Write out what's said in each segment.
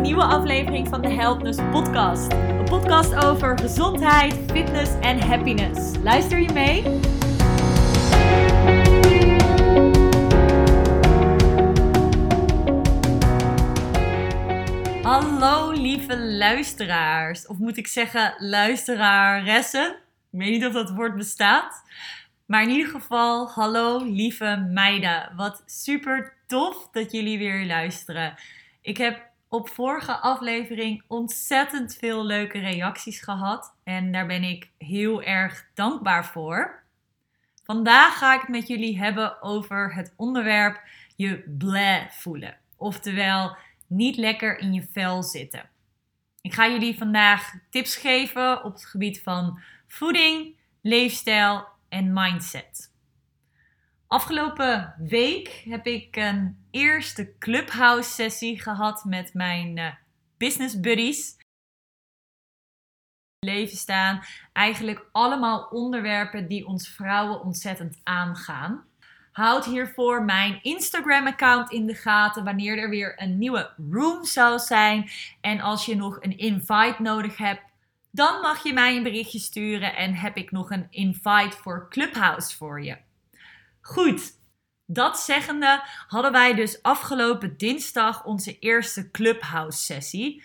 nieuwe aflevering van de Helpness Podcast. Een podcast over gezondheid, fitness en happiness. Luister je mee? Hallo lieve luisteraars, of moet ik zeggen luisteraressen? Ik weet niet of dat woord bestaat. Maar in ieder geval, hallo lieve meiden. Wat super tof dat jullie weer luisteren. Ik heb op vorige aflevering ontzettend veel leuke reacties gehad. En daar ben ik heel erg dankbaar voor. Vandaag ga ik het met jullie hebben over het onderwerp je bleh voelen. Oftewel, niet lekker in je vel zitten. Ik ga jullie vandaag tips geven op het gebied van voeding, leefstijl en mindset. Afgelopen week heb ik een eerste clubhouse sessie gehad met mijn uh, business buddies. Leven staan eigenlijk allemaal onderwerpen die ons vrouwen ontzettend aangaan. Houd hiervoor mijn Instagram-account in de gaten wanneer er weer een nieuwe room zou zijn. En als je nog een invite nodig hebt, dan mag je mij een berichtje sturen en heb ik nog een invite voor Clubhouse voor je. Goed, dat zeggende hadden wij dus afgelopen dinsdag onze eerste Clubhouse sessie.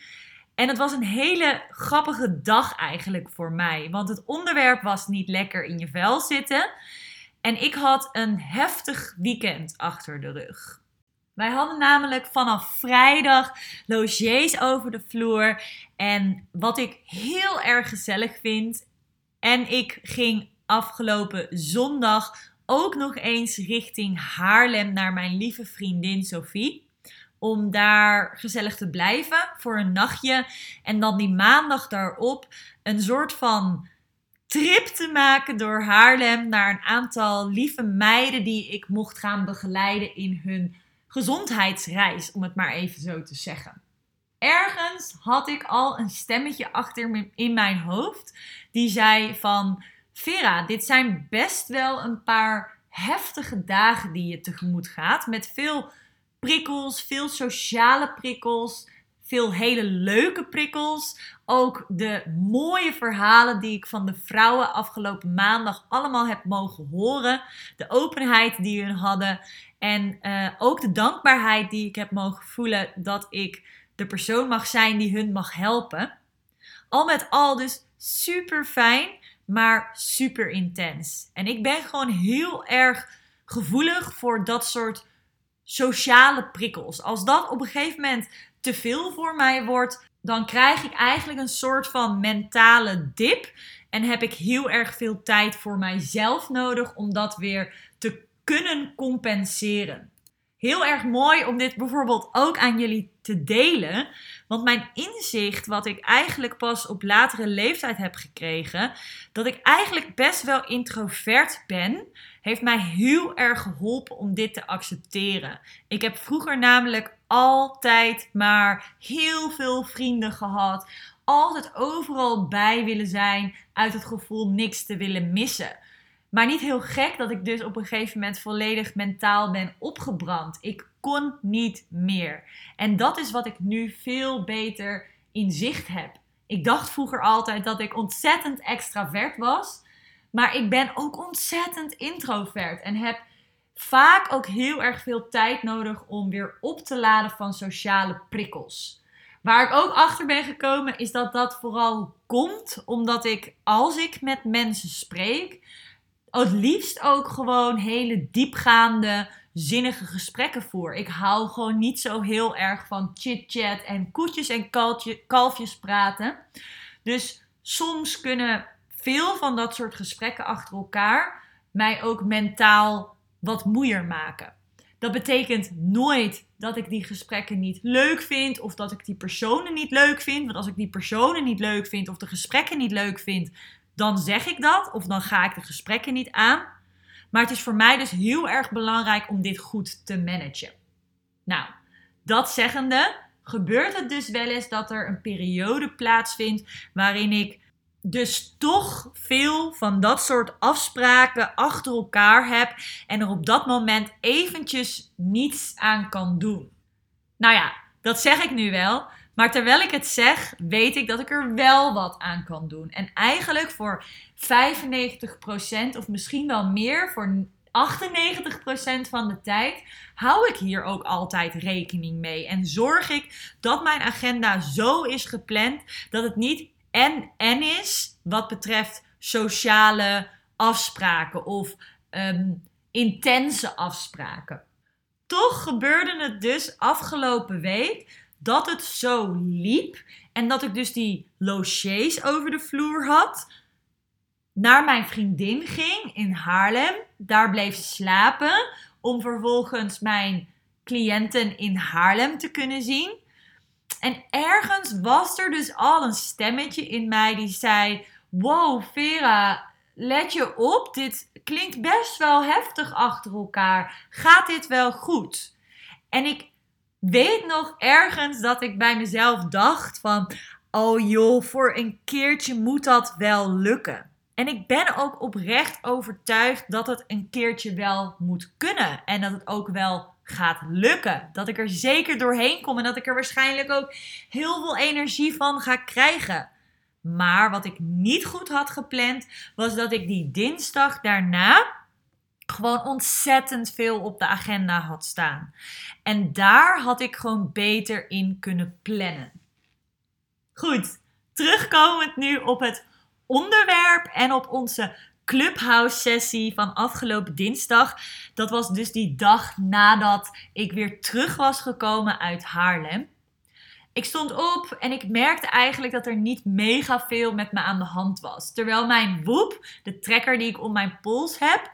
En het was een hele grappige dag eigenlijk voor mij, want het onderwerp was niet lekker in je vel zitten. En ik had een heftig weekend achter de rug. Wij hadden namelijk vanaf vrijdag logies over de vloer. En wat ik heel erg gezellig vind. En ik ging afgelopen zondag ook nog eens richting Haarlem naar mijn lieve vriendin Sophie. Om daar gezellig te blijven voor een nachtje. En dan die maandag daarop een soort van trip te maken door Haarlem naar een aantal lieve meiden die ik mocht gaan begeleiden in hun gezondheidsreis, om het maar even zo te zeggen. Ergens had ik al een stemmetje achter in mijn hoofd die zei van Vera, dit zijn best wel een paar heftige dagen die je tegemoet gaat met veel prikkels, veel sociale prikkels, veel hele leuke prikkels. Ook de mooie verhalen die ik van de vrouwen afgelopen maandag allemaal heb mogen horen. De openheid die hun hadden. En uh, ook de dankbaarheid die ik heb mogen voelen dat ik de persoon mag zijn die hun mag helpen. Al met al dus super fijn, maar super intens. En ik ben gewoon heel erg gevoelig voor dat soort sociale prikkels. Als dat op een gegeven moment te veel voor mij wordt, dan krijg ik eigenlijk een soort van mentale dip. En heb ik heel erg veel tijd voor mijzelf nodig om dat weer te kunnen compenseren. Heel erg mooi om dit bijvoorbeeld ook aan jullie te delen. Want mijn inzicht, wat ik eigenlijk pas op latere leeftijd heb gekregen, dat ik eigenlijk best wel introvert ben, heeft mij heel erg geholpen om dit te accepteren. Ik heb vroeger namelijk altijd maar heel veel vrienden gehad. Altijd overal bij willen zijn uit het gevoel niks te willen missen. Maar niet heel gek dat ik dus op een gegeven moment volledig mentaal ben opgebrand. Ik kon niet meer. En dat is wat ik nu veel beter in zicht heb. Ik dacht vroeger altijd dat ik ontzettend extravert was. Maar ik ben ook ontzettend introvert. En heb vaak ook heel erg veel tijd nodig om weer op te laden van sociale prikkels. Waar ik ook achter ben gekomen is dat dat vooral komt omdat ik als ik met mensen spreek, het liefst ook gewoon hele diepgaande, zinnige gesprekken voer. Ik hou gewoon niet zo heel erg van chit-chat en koetjes en kalfjes praten. Dus soms kunnen veel van dat soort gesprekken achter elkaar mij ook mentaal wat moeier maken. Dat betekent nooit dat ik die gesprekken niet leuk vind of dat ik die personen niet leuk vind. Want als ik die personen niet leuk vind of de gesprekken niet leuk vind, dan zeg ik dat of dan ga ik de gesprekken niet aan. Maar het is voor mij dus heel erg belangrijk om dit goed te managen. Nou, dat zeggende, gebeurt het dus wel eens dat er een periode plaatsvindt waarin ik dus toch veel van dat soort afspraken achter elkaar heb en er op dat moment eventjes niets aan kan doen. Nou ja, dat zeg ik nu wel, Maar terwijl ik het zeg, weet ik dat ik er wel wat aan kan doen. En eigenlijk voor 95% of misschien wel meer, voor 98% van de tijd hou ik hier ook altijd rekening mee. En zorg ik dat mijn agenda zo is gepland dat het niet en en is wat betreft sociale afspraken of ehm, intense afspraken. Toch gebeurde het dus afgelopen week dat het zo liep en dat ik dus die logies over de vloer had naar mijn vriendin ging in Haarlem. Daar bleef slapen om vervolgens mijn cliënten in Haarlem te kunnen zien. En ergens was er dus al een stemmetje in mij die zei: Wow, Vera, let je op, dit klinkt best wel heftig achter elkaar. Gaat dit wel goed? En ik weet nog ergens dat ik bij mezelf dacht van, oh joh, voor een keertje moet dat wel lukken. En ik ben ook oprecht overtuigd dat het een keertje wel moet kunnen. En dat het ook wel gaat lukken. Dat ik er zeker doorheen kom en dat ik er waarschijnlijk ook heel veel energie van ga krijgen. Maar wat ik niet goed had gepland, was dat ik die dinsdag daarna gewoon ontzettend veel op de agenda had staan. En daar had ik gewoon beter in kunnen plannen. Goed, terugkomend nu op het onderwerp en op onze Clubhouse sessie van afgelopen dinsdag. Dat was dus die dag nadat ik weer terug was gekomen uit Haarlem. Ik stond op en ik merkte eigenlijk dat er niet mega veel met me aan de hand was. Terwijl mijn woep, de trekker die ik om mijn pols heb,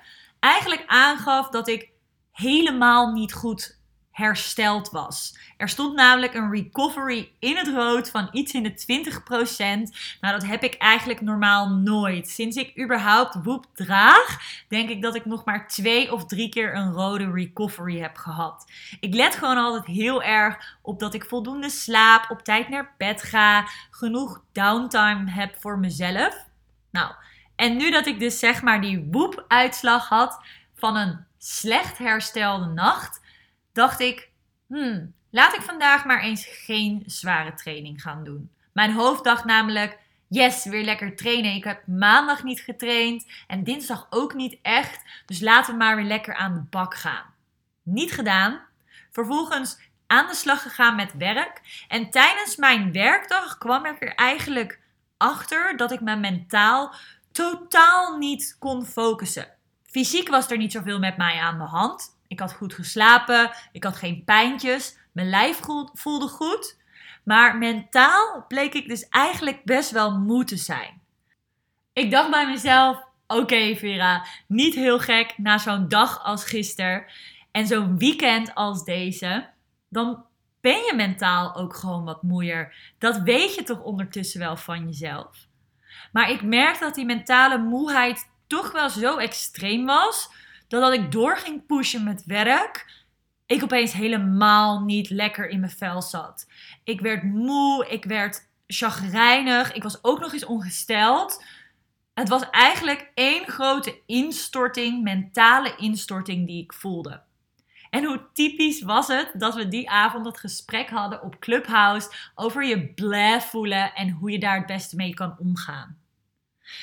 eigenlijk aangaf dat ik helemaal niet goed hersteld was. Er stond namelijk een recovery in het rood van iets in de 20%. Nou, dat heb ik eigenlijk normaal nooit. Sinds ik überhaupt Woep draag, denk ik dat ik nog maar twee of drie keer een rode recovery heb gehad. Ik let gewoon altijd heel erg op dat ik voldoende slaap, op tijd naar bed ga, genoeg downtime heb voor mezelf. Nou, en nu dat ik dus zeg maar die Woep-uitslag had van een slecht herstelde nacht dacht ik, hmm, laat ik vandaag maar eens geen zware training gaan doen. Mijn hoofd dacht namelijk, yes, weer lekker trainen. Ik heb maandag niet getraind en dinsdag ook niet echt. Dus laten we maar weer lekker aan de bak gaan. Niet gedaan. Vervolgens aan de slag gegaan met werk. En tijdens mijn werkdag kwam ik er eigenlijk achter dat ik me mentaal totaal niet kon focussen. Fysiek was er niet zoveel met mij aan de hand. Ik had goed geslapen, ik had geen pijntjes, mijn lijf voelde goed. Maar mentaal bleek ik dus eigenlijk best wel moe te zijn. Ik dacht bij mezelf: oké, Vera, niet heel gek na zo'n dag als gisteren en zo'n weekend als deze. Dan ben je mentaal ook gewoon wat moeier. Dat weet je toch ondertussen wel van jezelf. Maar ik merk dat die mentale moeheid toch wel zo extreem was dat ik door ging pushen met werk, ik opeens helemaal niet lekker in mijn vel zat. Ik werd moe, ik werd chagrijnig, ik was ook nog eens ongesteld. Het was eigenlijk één grote instorting, mentale instorting die ik voelde. En hoe typisch was het dat we die avond het gesprek hadden op Clubhouse over je bleh voelen en hoe je daar het beste mee kan omgaan.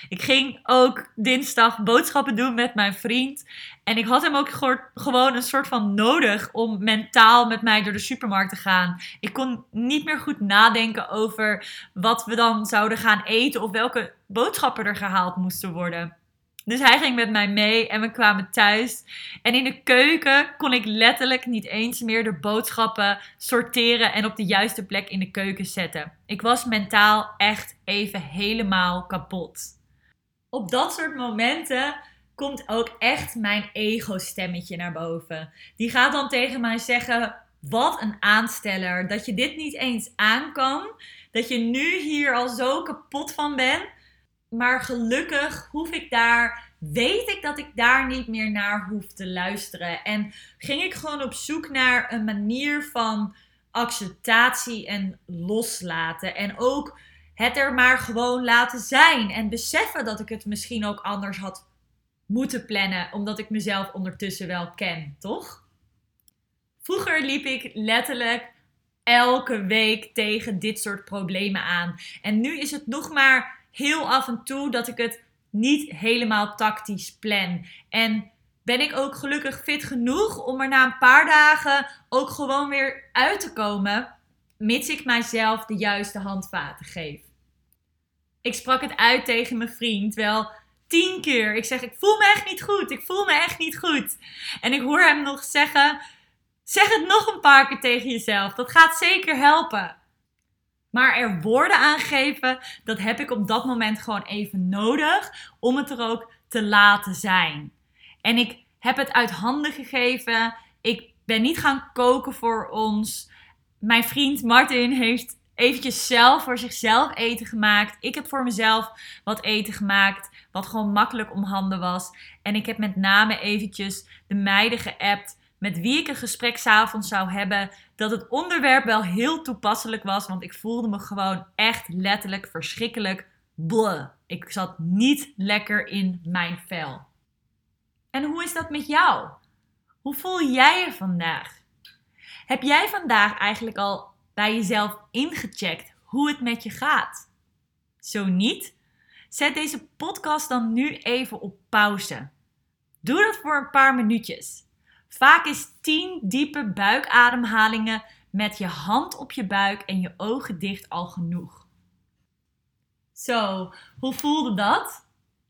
Ik ging ook dinsdag boodschappen doen met mijn vriend. En ik had hem ook gewoon een soort van nodig om mentaal met mij door de supermarkt te gaan. Ik kon niet meer goed nadenken over wat we dan zouden gaan eten of welke boodschappen er gehaald moesten worden. Dus hij ging met mij mee en we kwamen thuis. En in de keuken kon ik letterlijk niet eens meer de boodschappen sorteren en op de juiste plek in de keuken zetten. Ik was mentaal echt even helemaal kapot. Op dat soort momenten komt ook echt mijn ego-stemmetje naar boven. Die gaat dan tegen mij zeggen: Wat een aansteller. Dat je dit niet eens aan kan. Dat je nu hier al zo kapot van bent. Maar gelukkig hoef ik daar, weet ik dat ik daar niet meer naar hoef te luisteren. En ging ik gewoon op zoek naar een manier van acceptatie en loslaten. En ook het er maar gewoon laten zijn. En beseffen dat ik het misschien ook anders had moeten plannen, omdat ik mezelf ondertussen wel ken, toch? Vroeger liep ik letterlijk elke week tegen dit soort problemen aan. En nu is het nog maar heel af en toe dat ik het niet helemaal tactisch plan. En ben ik ook gelukkig fit genoeg om er na een paar dagen ook gewoon weer uit te komen, mits ik mijzelf de juiste handvaten geef. Ik sprak het uit tegen mijn vriend wel tien keer. Ik zeg, ik voel me echt niet goed. Ik voel me echt niet goed. En ik hoor hem nog zeggen, zeg het nog een paar keer tegen jezelf. Dat gaat zeker helpen. Maar er woorden aangeven, dat heb ik op dat moment gewoon even nodig om het er ook te laten zijn. En ik heb het uit handen gegeven. Ik ben niet gaan koken voor ons. Mijn vriend Martin heeft eventjes zelf voor zichzelf eten gemaakt. Ik heb voor mezelf wat eten gemaakt, wat gewoon makkelijk om handen was. En ik heb met name eventjes de meiden geappt met wie ik een gesprek s'avonds zou hebben. Dat het onderwerp wel heel toepasselijk was, want ik voelde me gewoon echt letterlijk verschrikkelijk bleh. Ik zat niet lekker in mijn vel. En hoe is dat met jou? Hoe voel jij je vandaag? Heb jij vandaag eigenlijk al bij jezelf ingecheckt hoe het met je gaat? Zo niet? Zet deze podcast dan nu even op pauze. Doe dat voor een paar minuutjes. Vaak is 10 diepe buikademhalingen met je hand op je buik en je ogen dicht al genoeg. Zo, hoe voelde dat?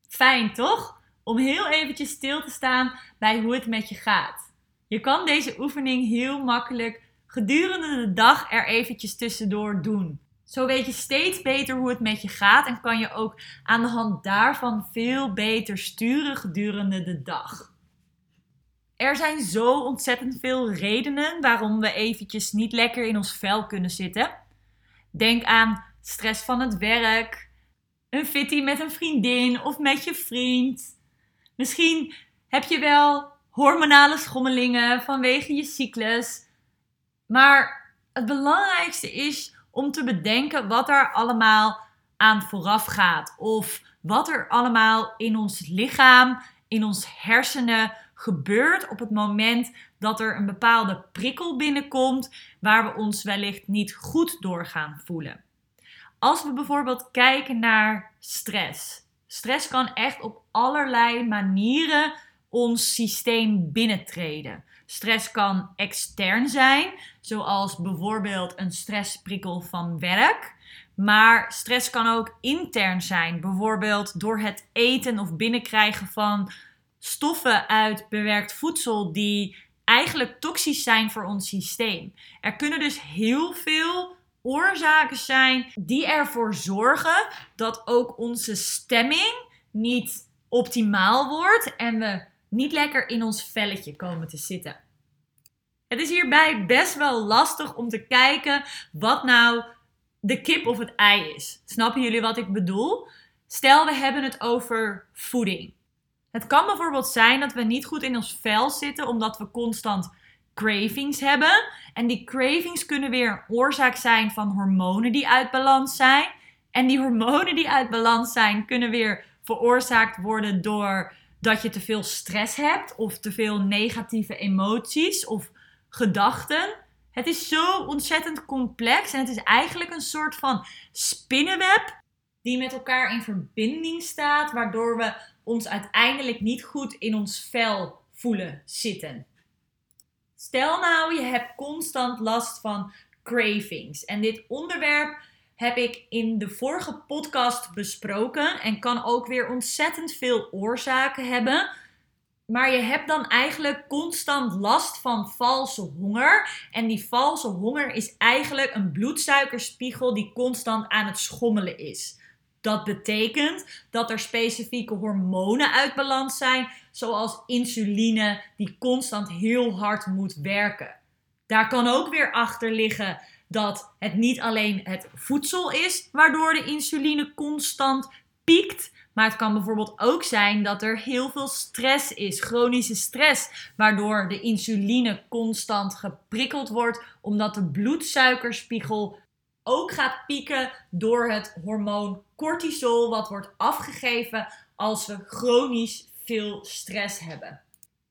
Fijn toch? Om heel eventjes stil te staan bij hoe het met je gaat. Je kan deze oefening heel makkelijk gedurende de dag er eventjes tussendoor doen. Zo weet je steeds beter hoe het met je gaat en kan je ook aan de hand daarvan veel beter sturen gedurende de dag. Er zijn zo ontzettend veel redenen waarom we eventjes niet lekker in ons vel kunnen zitten. Denk aan stress van het werk, een fitty met een vriendin of met je vriend. Misschien heb je wel hormonale schommelingen vanwege je cyclus. Maar het belangrijkste is om te bedenken wat er allemaal aan vooraf gaat. Of wat er allemaal in ons lichaam, in ons hersenen gebeurt op het moment dat er een bepaalde prikkel binnenkomt waar we ons wellicht niet goed door gaan voelen. Als we bijvoorbeeld kijken naar stress. Stress kan echt op allerlei manieren ons systeem binnentreden. Stress kan extern zijn, zoals bijvoorbeeld een stressprikkel van werk. Maar stress kan ook intern zijn, bijvoorbeeld door het eten of binnenkrijgen van stoffen uit bewerkt voedsel die eigenlijk toxisch zijn voor ons systeem. Er kunnen dus heel veel oorzaken zijn die ervoor zorgen dat ook onze stemming niet optimaal wordt en we niet lekker in ons velletje komen te zitten. Het is hierbij best wel lastig om te kijken wat nou de kip of het ei is. Snappen jullie wat ik bedoel? Stel, we hebben het over voeding. Het kan bijvoorbeeld zijn dat we niet goed in ons vel zitten omdat we constant cravings hebben. En die cravings kunnen weer een oorzaak zijn van hormonen die uit balans zijn. En die hormonen die uit balans zijn kunnen weer veroorzaakt worden door dat je te veel stress hebt of te veel negatieve emoties of gedachten. Het is zo ontzettend complex en het is eigenlijk een soort van spinnenweb die met elkaar in verbinding staat, waardoor we ons uiteindelijk niet goed in ons vel voelen zitten. Stel nou, je hebt constant last van cravings. En dit onderwerp heb ik in de vorige podcast besproken en kan ook weer ontzettend veel oorzaken hebben. Maar je hebt dan eigenlijk constant last van valse honger. En die valse honger is eigenlijk een bloedsuikerspiegel die constant aan het schommelen is. Dat betekent dat er specifieke hormonen uit balans zijn, zoals insuline, die constant heel hard moet werken. Daar kan ook weer achter liggen dat het niet alleen het voedsel is waardoor de insuline constant piekt, maar het kan bijvoorbeeld ook zijn dat er heel veel stress is, chronische stress, waardoor de insuline constant geprikkeld wordt, omdat de bloedsuikerspiegel ook gaat pieken door het hormoon cortisol, wat wordt afgegeven als we chronisch veel stress hebben.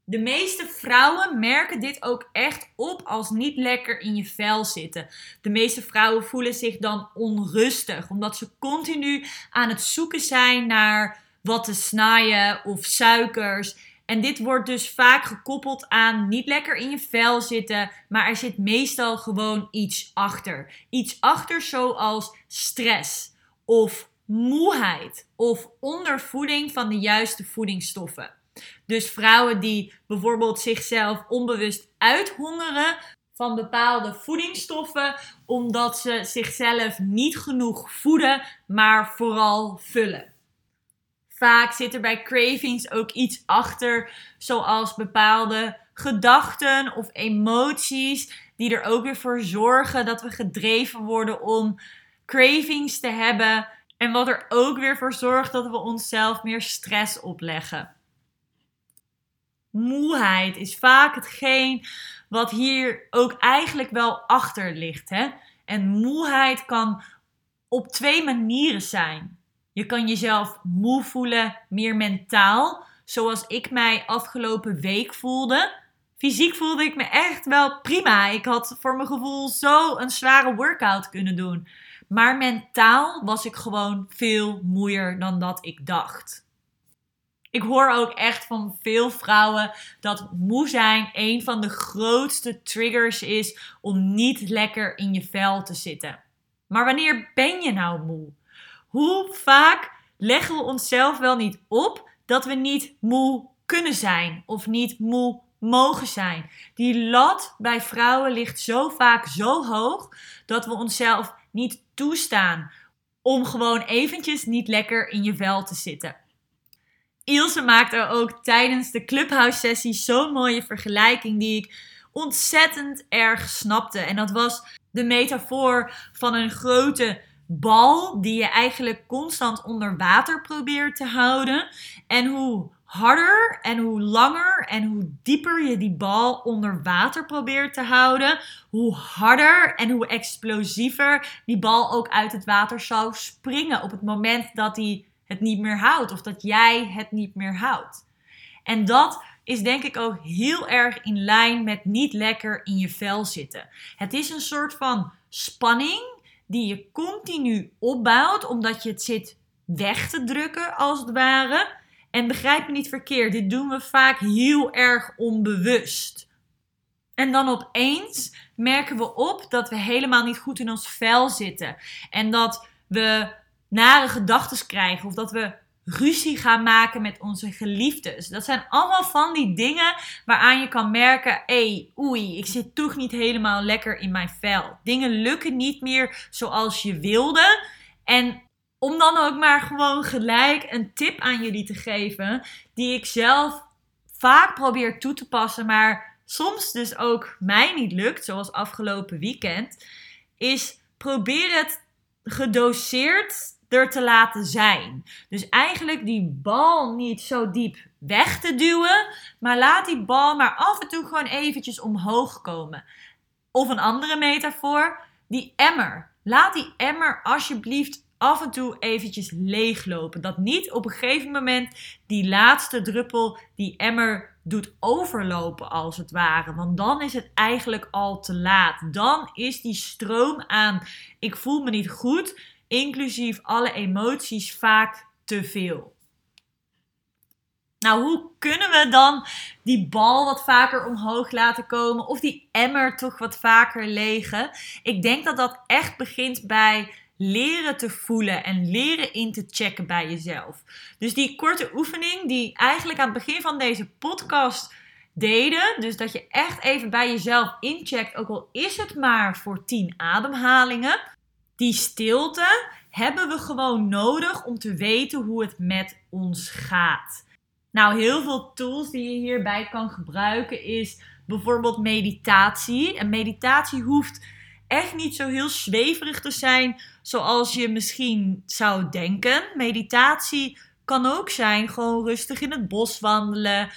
De meeste vrouwen merken dit ook echt op als niet lekker in je vel zitten. De meeste vrouwen voelen zich dan onrustig, omdat ze continu aan het zoeken zijn naar wat te snijden of suikers. En dit wordt dus vaak gekoppeld aan niet lekker in je vel zitten, maar er zit meestal gewoon iets achter. Iets achter zoals stress of moeheid of ondervoeding van de juiste voedingsstoffen. Dus vrouwen die bijvoorbeeld zichzelf onbewust uithongeren van bepaalde voedingsstoffen, omdat ze zichzelf niet genoeg voeden, maar vooral vullen. Vaak zit er bij cravings ook iets achter, zoals bepaalde gedachten of emoties, die er ook weer voor zorgen dat we gedreven worden om cravings te hebben. En wat er ook weer voor zorgt dat we onszelf meer stress opleggen. Moeheid is vaak hetgeen wat hier ook eigenlijk wel achter ligt. Hè? En moeheid kan op twee manieren zijn. Je kan jezelf moe voelen, meer mentaal, zoals ik mij afgelopen week voelde. Fysiek voelde ik me echt wel prima. Ik had voor mijn gevoel zo een zware workout kunnen doen. Maar mentaal was ik gewoon veel moeier dan dat ik dacht. Ik hoor ook echt van veel vrouwen dat moe zijn een van de grootste triggers is om niet lekker in je vel te zitten. Maar wanneer ben je nou moe? Hoe vaak leggen we onszelf wel niet op dat we niet moe kunnen zijn of niet moe mogen zijn? Die lat bij vrouwen ligt zo vaak zo hoog dat we onszelf niet toestaan om gewoon eventjes niet lekker in je vel te zitten. Ilse maakte ook tijdens de Clubhouse sessie zo'n mooie vergelijking die ik ontzettend erg snapte. En dat was de metafoor van een grote bal die je eigenlijk constant onder water probeert te houden. En hoe harder en hoe langer en hoe dieper je die bal onder water probeert te houden, hoe harder en hoe explosiever die bal ook uit het water zou springen op het moment dat hij het niet meer houdt of dat jij het niet meer houdt. En dat is denk ik ook heel erg in lijn met niet lekker in je vel zitten. Het is een soort van spanning die je continu opbouwt omdat je het zit weg te drukken als het ware. En begrijp me niet verkeerd, dit doen we vaak heel erg onbewust. En dan opeens merken we op dat we helemaal niet goed in ons vel zitten. En dat we nare gedachten krijgen of dat we ruzie gaan maken met onze geliefdes. Dat zijn allemaal van die dingen waaraan je kan merken: hey, oei, ik zit toch niet helemaal lekker in mijn vel. Dingen lukken niet meer zoals je wilde. En om dan ook maar gewoon gelijk een tip aan jullie te geven, die ik zelf vaak probeer toe te passen, maar soms dus ook mij niet lukt, zoals afgelopen weekend, is probeer het gedoseerd er te laten zijn. Dus eigenlijk die bal niet zo diep weg te duwen, maar laat die bal maar af en toe gewoon eventjes omhoog komen. Of een andere metafoor, die emmer. Laat die emmer alsjeblieft af en toe eventjes leeglopen. Dat niet op een gegeven moment die laatste druppel die emmer doet overlopen als het ware. Want dan is het eigenlijk al te laat. Dan is die stroom aan ik voel me niet goed, inclusief alle emoties, vaak te veel. Nou, hoe kunnen we dan die bal wat vaker omhoog laten komen of die emmer toch wat vaker legen? Ik denk dat dat echt begint bij leren te voelen en leren in te checken bij jezelf. Dus die korte oefening die eigenlijk aan het begin van deze podcast deden, dus dat je echt even bij jezelf incheckt, ook al is het maar voor 10 ademhalingen, die stilte hebben we gewoon nodig om te weten hoe het met ons gaat. Nou, heel veel tools die je hierbij kan gebruiken is bijvoorbeeld meditatie. En meditatie hoeft echt niet zo heel zweverig te zijn zoals je misschien zou denken. Meditatie kan ook zijn gewoon rustig in het bos wandelen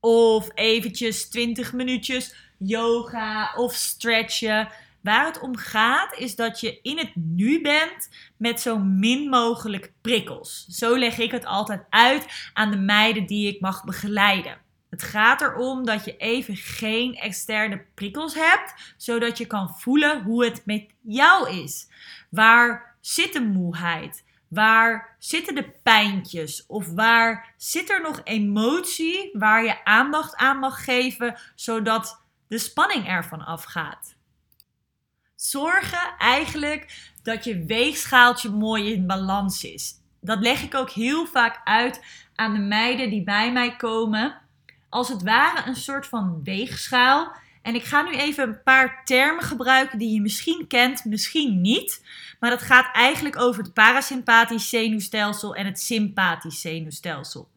of eventjes 20 minuutjes yoga of stretchen. Waar het om gaat is dat je in het nu bent met zo min mogelijk prikkels. Zo leg ik het altijd uit aan de meiden die ik mag begeleiden. Het gaat erom dat je even geen externe prikkels hebt, zodat je kan voelen hoe het met jou is. Waar zit de moeheid? Waar zitten de pijntjes? Of waar zit er nog emotie waar je aandacht aan mag geven, zodat de spanning ervan afgaat? Zorgen eigenlijk dat je weegschaaltje mooi in balans is. Dat leg ik ook heel vaak uit aan de meiden die bij mij komen. Als het ware een soort van weegschaal. En ik ga nu even een paar termen gebruiken die je misschien kent, misschien niet. Maar dat gaat eigenlijk over het parasympathisch zenuwstelsel en het sympathisch zenuwstelsel.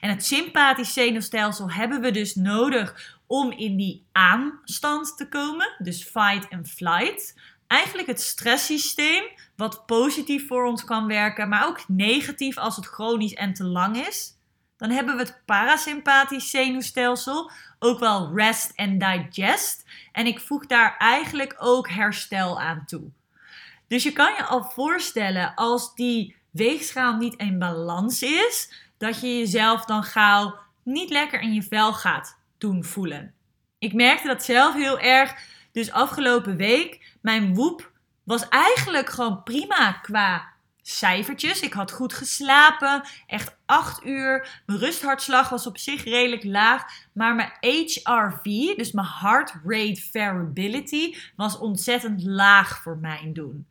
En het sympathisch zenuwstelsel hebben we dus nodig om in die aanstand te komen, dus fight and flight. Eigenlijk het stresssysteem, wat positief voor ons kan werken, maar ook negatief als het chronisch en te lang is. Dan hebben we het parasympathisch zenuwstelsel, ook wel rest and digest. En ik voeg daar eigenlijk ook herstel aan toe. Dus je kan je al voorstellen als die weegschaal niet in balans is, dat je jezelf dan gauw niet lekker in je vel gaat doen voelen. Ik merkte dat zelf heel erg. Dus afgelopen week, mijn woep was eigenlijk gewoon prima qua cijfertjes. Ik had goed geslapen, echt 8 uur. Mijn rusthartslag was op zich redelijk laag, maar mijn HRV, dus mijn heart rate variability, was ontzettend laag voor mijn doen.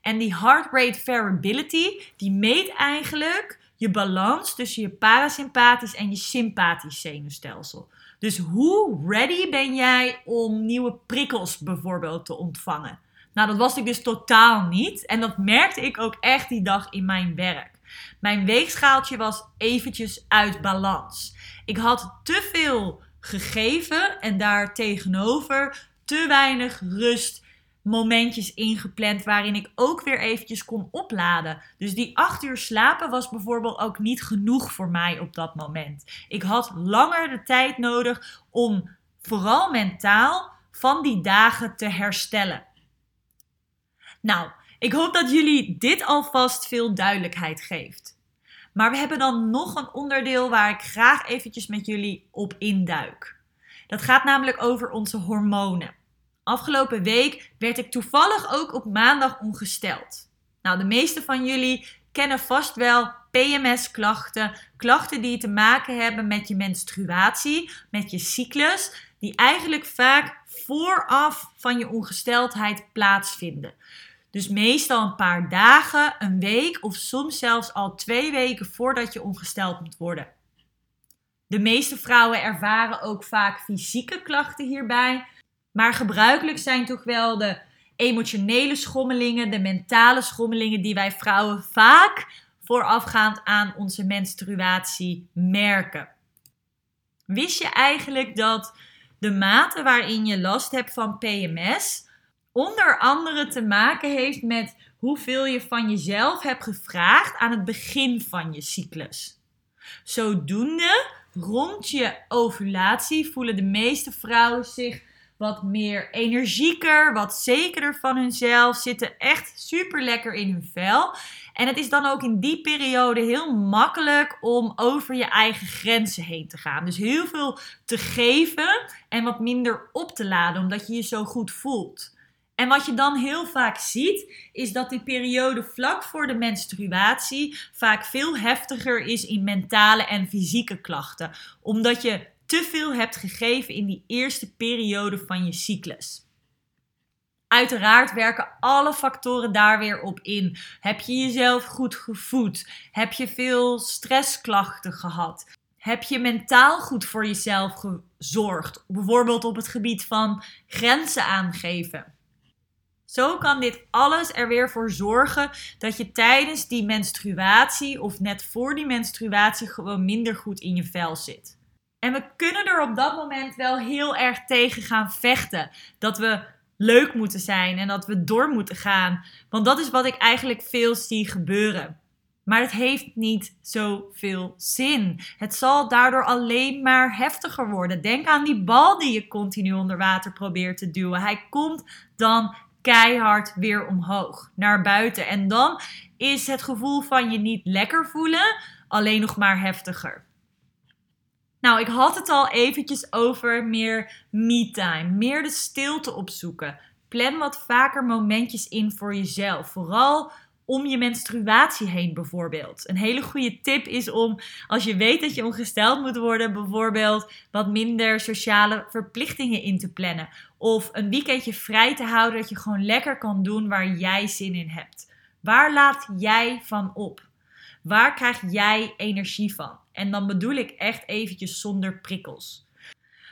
En die heart rate variability, die meet eigenlijk je balans tussen je parasympathisch en je sympathisch zenuwstelsel. Dus hoe ready ben jij om nieuwe prikkels bijvoorbeeld te ontvangen? Nou, dat was ik dus totaal niet. En dat merkte ik ook echt die dag in mijn werk. Mijn weegschaaltje was eventjes uit balans. Ik had te veel gegeven en daar tegenover te weinig rust momentjes ingepland waarin ik ook weer eventjes kon opladen. Dus die acht uur slapen was bijvoorbeeld ook niet genoeg voor mij op dat moment. Ik had langer de tijd nodig om vooral mentaal van die dagen te herstellen. Nou, ik hoop dat jullie dit alvast veel duidelijkheid geeft. Maar we hebben dan nog een onderdeel waar ik graag eventjes met jullie op induik. Dat gaat namelijk over onze hormonen. Afgelopen week werd ik toevallig ook op maandag ongesteld. Nou, de meeste van jullie kennen vast wel PMS-klachten. Klachten die te maken hebben met je menstruatie, met je cyclus, die eigenlijk vaak vooraf van je ongesteldheid plaatsvinden. Dus meestal een paar dagen, een week of soms zelfs al twee weken voordat je ongesteld moet worden. De meeste vrouwen ervaren ook vaak fysieke klachten hierbij, maar gebruikelijk zijn toch wel de emotionele schommelingen, de mentale schommelingen die wij vrouwen vaak voorafgaand aan onze menstruatie merken. Wist je eigenlijk dat de mate waarin je last hebt van PMS onder andere te maken heeft met hoeveel je van jezelf hebt gevraagd aan het begin van je cyclus? Zodoende, rond je ovulatie voelen de meeste vrouwen zich wat meer energieker, wat zekerder van hunzelf, zitten echt super lekker in hun vel. En het is dan ook in die periode heel makkelijk om over je eigen grenzen heen te gaan. Dus heel veel te geven en wat minder op te laden, omdat je je zo goed voelt. En wat je dan heel vaak ziet, is dat die periode vlak voor de menstruatie vaak veel heftiger is in mentale en fysieke klachten. Omdat je te veel hebt gegeven in die eerste periode van je cyclus. Uiteraard werken alle factoren daar weer op in. Heb je jezelf goed gevoed? Heb je veel stressklachten gehad? Heb je mentaal goed voor jezelf gezorgd? Bijvoorbeeld op het gebied van grenzen aangeven. Zo kan dit alles er weer voor zorgen dat je tijdens die menstruatie of net voor die menstruatie gewoon minder goed in je vel zit. En we kunnen er op dat moment wel heel erg tegen gaan vechten. Dat we leuk moeten zijn en dat we door moeten gaan. Want dat is wat ik eigenlijk veel zie gebeuren. Maar het heeft niet zoveel zin. Het zal daardoor alleen maar heftiger worden. Denk aan die bal die je continu onder water probeert te duwen. Hij komt dan keihard weer omhoog naar buiten. En dan is het gevoel van je niet lekker voelen alleen nog maar heftiger. Nou, ik had het al eventjes over meer me-time, meer de stilte opzoeken. Plan wat vaker momentjes in voor jezelf. Vooral om je menstruatie heen bijvoorbeeld. Een hele goede tip is om, als je weet dat je ongesteld moet worden, bijvoorbeeld wat minder sociale verplichtingen in te plannen. Of een weekendje vrij te houden dat je gewoon lekker kan doen waar jij zin in hebt. Waar laat jij van op? Waar krijg jij energie van? En dan bedoel ik echt eventjes zonder prikkels.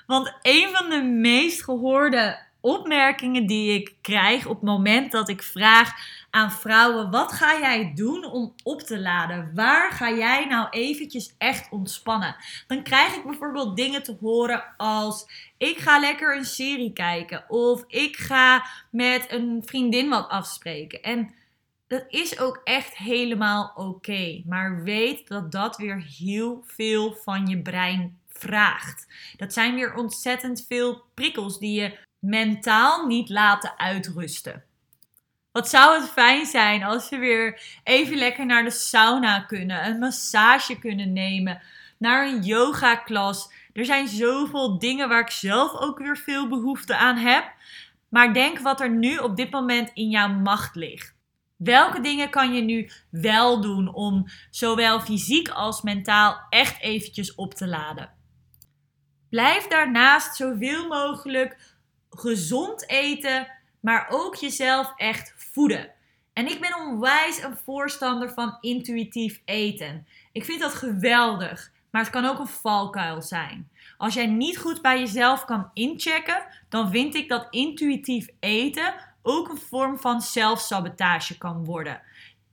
Want een van de meest gehoorde opmerkingen die ik krijg op het moment dat ik vraag aan vrouwen: wat ga jij doen om op te laden? Waar ga jij nou eventjes echt ontspannen? Dan krijg ik bijvoorbeeld dingen te horen als: ik ga lekker een serie kijken of ik ga met een vriendin wat afspreken. En dat is ook echt helemaal oké. Maar weet dat dat weer heel veel van je brein vraagt. Dat zijn weer ontzettend veel prikkels die je mentaal niet laten uitrusten. Wat zou het fijn zijn als we weer even lekker naar de sauna kunnen, een massage kunnen nemen, naar een yoga klas. Er zijn zoveel dingen waar ik zelf ook weer veel behoefte aan heb. Maar denk wat er nu op dit moment in jouw macht ligt. Welke dingen kan je nu wel doen om zowel fysiek als mentaal echt eventjes op te laden? Blijf daarnaast zoveel mogelijk gezond eten, maar ook jezelf echt voeden. En ik ben onwijs een voorstander van intuïtief eten. Ik vind dat geweldig, maar het kan ook een valkuil zijn. Als jij niet goed bij jezelf kan inchecken, dan vind ik dat intuïtief eten ook een vorm van zelfsabotage kan worden.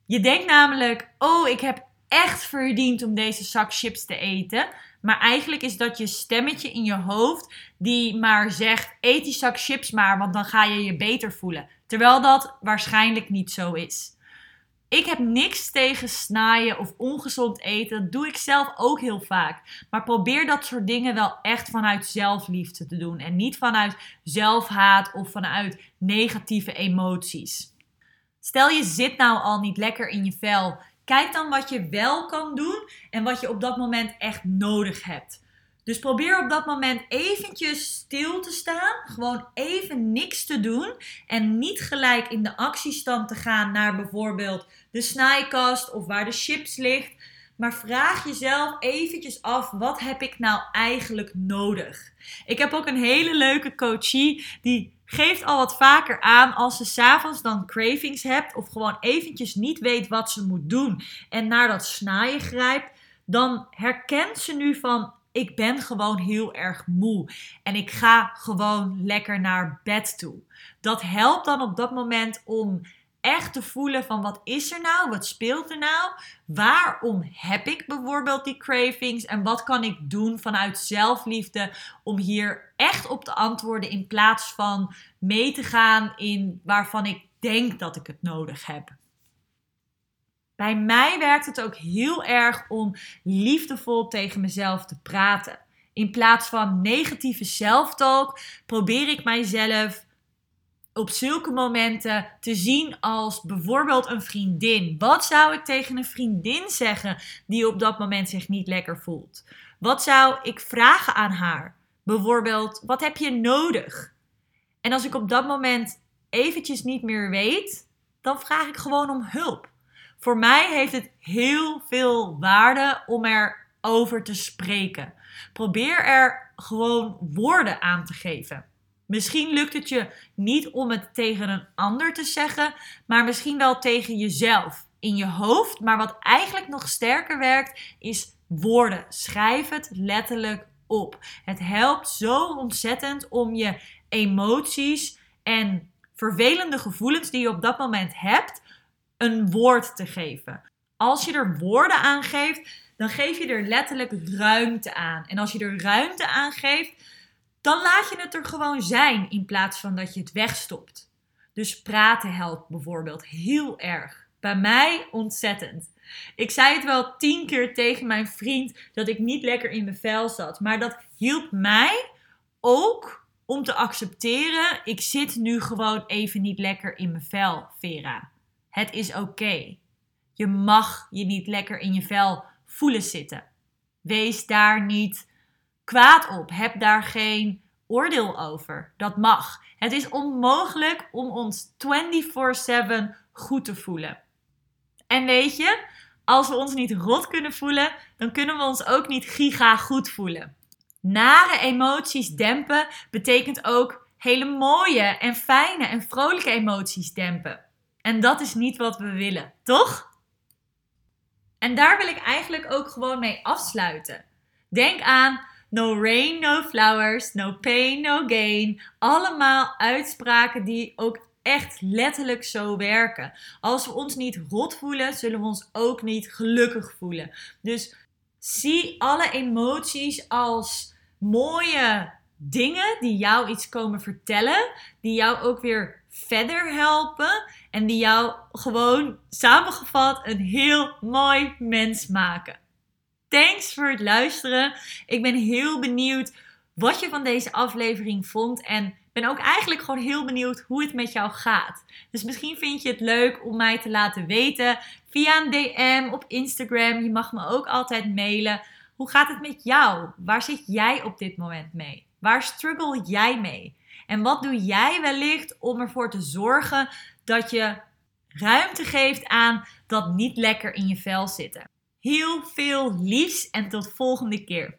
Je denkt namelijk: oh, ik heb echt verdiend om deze zak chips te eten. Maar eigenlijk is dat je stemmetje in je hoofd die maar zegt: eet die zak chips maar, want dan ga je je beter voelen. Terwijl dat waarschijnlijk niet zo is. Ik heb niks tegen snaaien of ongezond eten. Dat doe ik zelf ook heel vaak. Maar probeer dat soort dingen wel echt vanuit zelfliefde te doen. En niet vanuit zelfhaat of vanuit negatieve emoties. Stel je zit nou al niet lekker in je vel. Kijk dan wat je wel kan doen en wat je op dat moment echt nodig hebt. Dus probeer op dat moment eventjes stil te staan. Gewoon even niks te doen. En niet gelijk in de actiestand te gaan naar bijvoorbeeld de snijkast of waar de chips ligt. Maar vraag jezelf eventjes af, wat heb ik nou eigenlijk nodig? Ik heb ook een hele leuke coachie die geeft al wat vaker aan als ze s'avonds dan cravings hebt of gewoon eventjes niet weet wat ze moet doen en naar dat snijden grijpt, dan herkent ze nu van ik ben gewoon heel erg moe en ik ga gewoon lekker naar bed toe. Dat helpt dan op dat moment om echt te voelen van wat is er nou? Wat speelt er nou? Waarom heb ik bijvoorbeeld die cravings? En wat kan ik doen vanuit zelfliefde om hier echt op te antwoorden in plaats van mee te gaan in waarvan ik denk dat ik het nodig heb? Bij mij werkt het ook heel erg om liefdevol tegen mezelf te praten. In plaats van negatieve zelftalk probeer ik mijzelf op zulke momenten te zien als bijvoorbeeld een vriendin. Wat zou ik tegen een vriendin zeggen die op dat moment zich niet lekker voelt? Wat zou ik vragen aan haar? Bijvoorbeeld, wat heb je nodig? En als ik op dat moment eventjes niet meer weet, dan vraag ik gewoon om hulp. Voor mij heeft het heel veel waarde om erover te spreken. Probeer er gewoon woorden aan te geven. Misschien lukt het je niet om het tegen een ander te zeggen, maar misschien wel tegen jezelf in je hoofd. Maar wat eigenlijk nog sterker werkt, is woorden. Schrijf het letterlijk op. Het helpt zo ontzettend om je emoties en vervelende gevoelens die je op dat moment hebt, een woord te geven. Als je er woorden aan geeft, dan geef je er letterlijk ruimte aan. En als je er ruimte aan geeft, dan laat je het er gewoon zijn in plaats van dat je het wegstopt. Dus praten helpt bijvoorbeeld heel erg. Bij mij ontzettend. Ik zei het wel tien keer tegen mijn vriend dat ik niet lekker in mijn vel zat. Maar dat hielp mij ook om te accepteren: ik zit nu gewoon even niet lekker in mijn vel, Vera. Het is oké. Je mag je niet lekker in je vel voelen zitten. Wees daar niet kwaad op. Heb daar geen oordeel over. Dat mag. Het is onmogelijk om ons 24/7 goed te voelen. En weet je, als we ons niet rot kunnen voelen, dan kunnen we ons ook niet giga goed voelen. Nare emoties dempen betekent ook hele mooie en fijne en vrolijke emoties dempen. En dat is niet wat we willen, toch? En daar wil ik eigenlijk ook gewoon mee afsluiten. Denk aan no rain, no flowers, no pain, no gain. Allemaal uitspraken die ook echt letterlijk zo werken. Als we ons niet rot voelen, zullen we ons ook niet gelukkig voelen. Dus zie alle emoties als mooie dingen die jou iets komen vertellen, die jou ook weer verder helpen en die jou gewoon samengevat een heel mooi mens maken. Thanks voor het luisteren. Ik ben heel benieuwd wat je van deze aflevering vond en ben ook eigenlijk gewoon heel benieuwd hoe het met jou gaat. Dus misschien vind je het leuk om mij te laten weten via een DM op Instagram. Je mag me ook altijd mailen. Hoe gaat het met jou? Waar zit jij op dit moment mee? Waar struggle jij mee? En wat doe jij wellicht om ervoor te zorgen dat je ruimte geeft aan dat niet lekker in je vel zitten? Heel veel liefs en tot volgende keer.